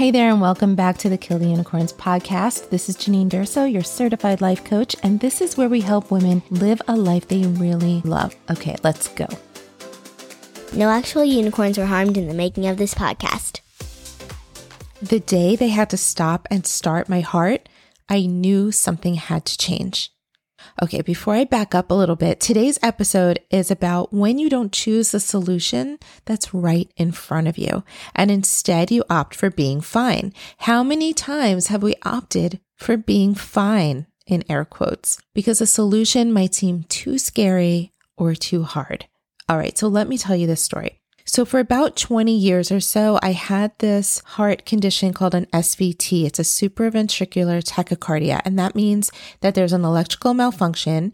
Hey there, and welcome back to the Kill the Unicorns podcast. This is Janine Durso, your certified life coach, and this is where we help women live a life they really love. Okay, let's go. No actual unicorns were harmed in the making of this podcast. The day they had to stop and start my heart, I knew something had to change. Okay, before I back up a little bit, today's episode is about when you don't choose the solution that's right in front of you and instead you opt for being fine. How many times have we opted for being fine in air quotes because a solution might seem too scary or too hard? All right, so let me tell you this story. So, for about 20 years or so, I had this heart condition called an SVT. It's a supraventricular tachycardia. And that means that there's an electrical malfunction.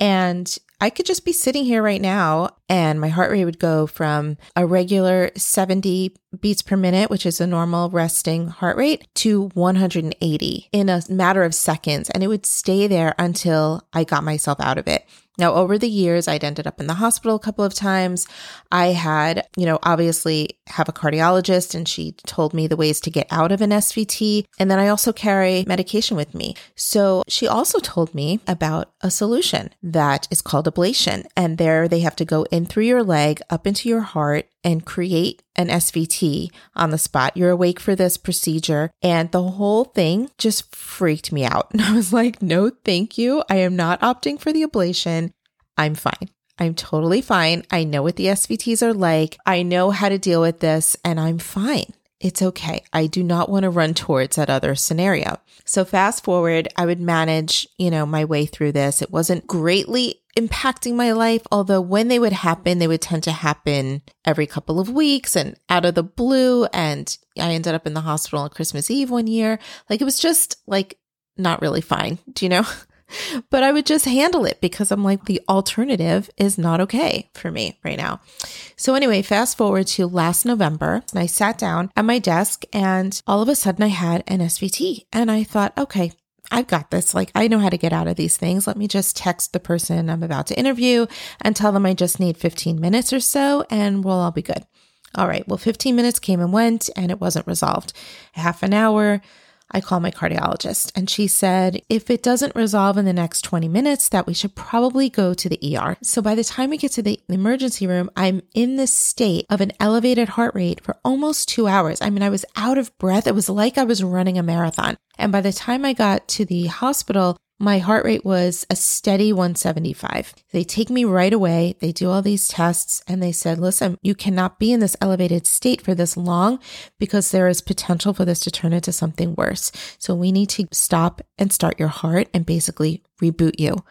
And I could just be sitting here right now and my heart rate would go from a regular 70 beats per minute, which is a normal resting heart rate, to 180 in a matter of seconds. And it would stay there until I got myself out of it. Now, over the years, I'd ended up in the hospital a couple of times. I had, you know, obviously have a cardiologist and she told me the ways to get out of an SVT. And then I also carry medication with me. So she also told me about a solution that is called ablation. And there they have to go in through your leg up into your heart and create an SVT on the spot. You're awake for this procedure. And the whole thing just freaked me out. And I was like, no, thank you. I am not opting for the ablation. I'm fine. I'm totally fine. I know what the SVTs are like. I know how to deal with this and I'm fine. It's okay. I do not want to run towards that other scenario. So fast forward, I would manage, you know, my way through this. It wasn't greatly impacting my life, although when they would happen, they would tend to happen every couple of weeks and out of the blue. And I ended up in the hospital on Christmas Eve one year. Like it was just like not really fine. Do you know? but I would just handle it because I'm like, the alternative is not okay for me right now. So, anyway, fast forward to last November, and I sat down at my desk, and all of a sudden I had an SVT. And I thought, okay, I've got this. Like, I know how to get out of these things. Let me just text the person I'm about to interview and tell them I just need 15 minutes or so, and we'll all be good. All right. Well, 15 minutes came and went, and it wasn't resolved. Half an hour, I call my cardiologist and she said, if it doesn't resolve in the next 20 minutes, that we should probably go to the ER. So by the time we get to the emergency room, I'm in this state of an elevated heart rate for almost two hours. I mean, I was out of breath. It was like I was running a marathon. And by the time I got to the hospital, my heart rate was a steady 175. They take me right away. They do all these tests and they said, listen, you cannot be in this elevated state for this long because there is potential for this to turn into something worse. So we need to stop and start your heart and basically reboot you.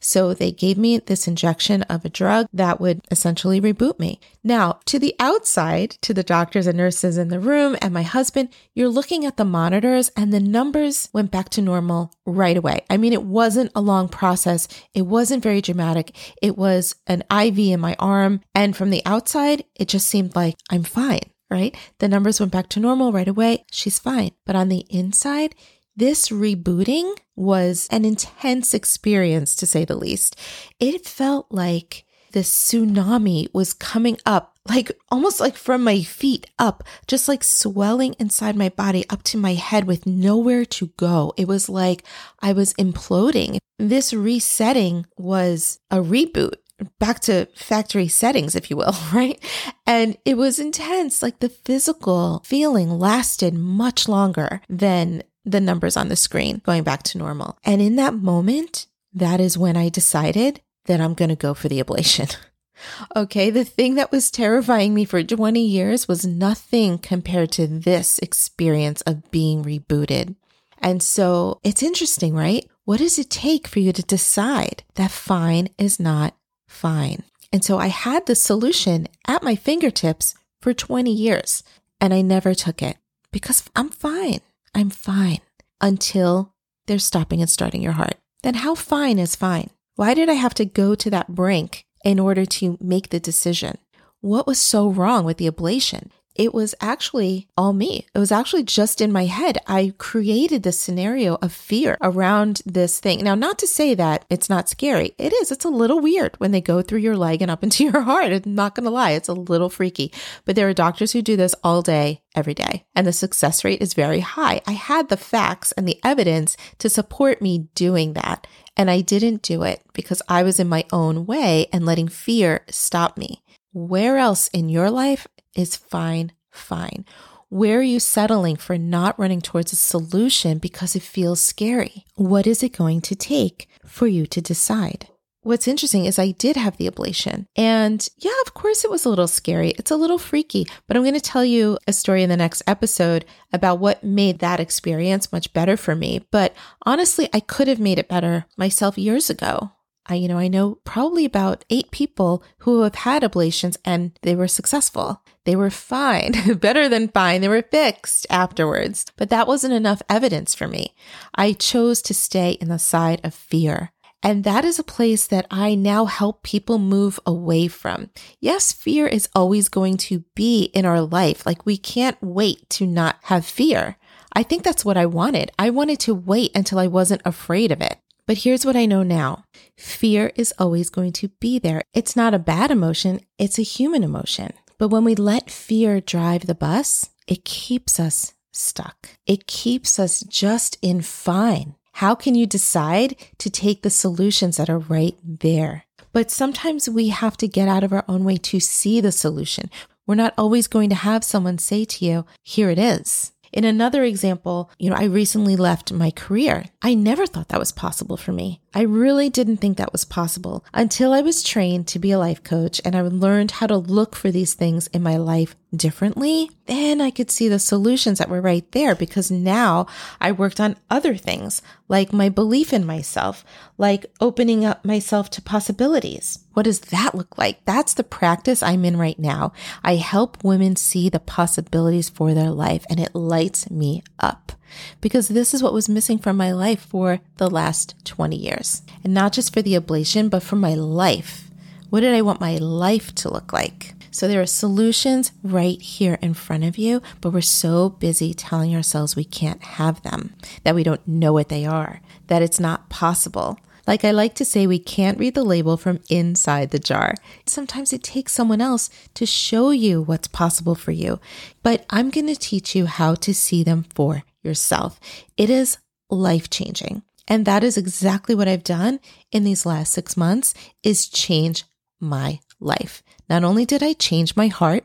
So they gave me this injection of a drug that would essentially reboot me. Now, to the outside, to the doctors and nurses in the room and my husband, you're looking at the monitors and the numbers went back to normal right away. I mean, it wasn't a long process. It wasn't very dramatic. It was an IV in my arm. And from the outside, it just seemed like I'm fine, right? The numbers went back to normal right away. She's fine. But on the inside, this rebooting was an intense experience to say the least. It felt like this tsunami was coming up, like almost like from my feet up, just like swelling inside my body up to my head with nowhere to go. It was like I was imploding. This resetting was a reboot back to factory settings, if you will, right? And it was intense. Like the physical feeling lasted much longer than the numbers on the screen going back to normal. And in that moment, that is when I decided that I'm going to go for the ablation. okay, the thing that was terrifying me for 20 years was nothing compared to this experience of being rebooted. And so it's interesting, right? What does it take for you to decide that fine is not fine? And so I had the solution at my fingertips for 20 years and I never took it because I'm fine. I'm fine until they're stopping and starting your heart. Then how fine is fine? Why did I have to go to that brink in order to make the decision? What was so wrong with the ablation? It was actually all me. It was actually just in my head. I created this scenario of fear around this thing. Now, not to say that it's not scary. It is. It's a little weird when they go through your leg and up into your heart. I'm not going to lie. It's a little freaky, but there are doctors who do this all day, every day, and the success rate is very high. I had the facts and the evidence to support me doing that. And I didn't do it because I was in my own way and letting fear stop me. Where else in your life is fine, fine? Where are you settling for not running towards a solution because it feels scary? What is it going to take for you to decide? What's interesting is I did have the ablation. And yeah, of course, it was a little scary. It's a little freaky, but I'm going to tell you a story in the next episode about what made that experience much better for me. But honestly, I could have made it better myself years ago. I, you know, I know probably about eight people who have had ablations and they were successful. They were fine, better than fine. They were fixed afterwards. But that wasn't enough evidence for me. I chose to stay in the side of fear. And that is a place that I now help people move away from. Yes, fear is always going to be in our life. Like we can't wait to not have fear. I think that's what I wanted. I wanted to wait until I wasn't afraid of it. But here's what I know now fear is always going to be there. It's not a bad emotion, it's a human emotion. But when we let fear drive the bus, it keeps us stuck. It keeps us just in fine. How can you decide to take the solutions that are right there? But sometimes we have to get out of our own way to see the solution. We're not always going to have someone say to you, here it is. In another example, you know, I recently left my career. I never thought that was possible for me. I really didn't think that was possible until I was trained to be a life coach and I learned how to look for these things in my life differently, then I could see the solutions that were right there because now I worked on other things like my belief in myself, like opening up myself to possibilities. What does that look like? That's the practice I'm in right now. I help women see the possibilities for their life and it lights me up because this is what was missing from my life for the last 20 years. And not just for the ablation, but for my life. What did I want my life to look like? So there are solutions right here in front of you, but we're so busy telling ourselves we can't have them, that we don't know what they are, that it's not possible. Like I like to say, we can't read the label from inside the jar. Sometimes it takes someone else to show you what's possible for you, but I'm going to teach you how to see them for yourself. It is life changing. And that is exactly what I've done in these last six months is change my life. Not only did I change my heart,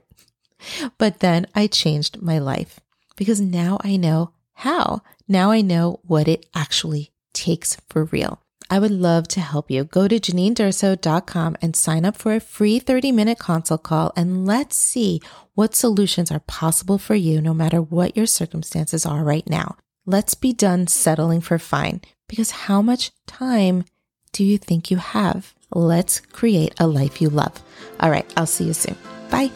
but then I changed my life because now I know how. Now I know what it actually takes for real. I would love to help you. Go to JanineDurso.com and sign up for a free 30 minute consult call and let's see what solutions are possible for you no matter what your circumstances are right now. Let's be done settling for fine because how much time do you think you have? Let's create a life you love. All right, I'll see you soon. Bye.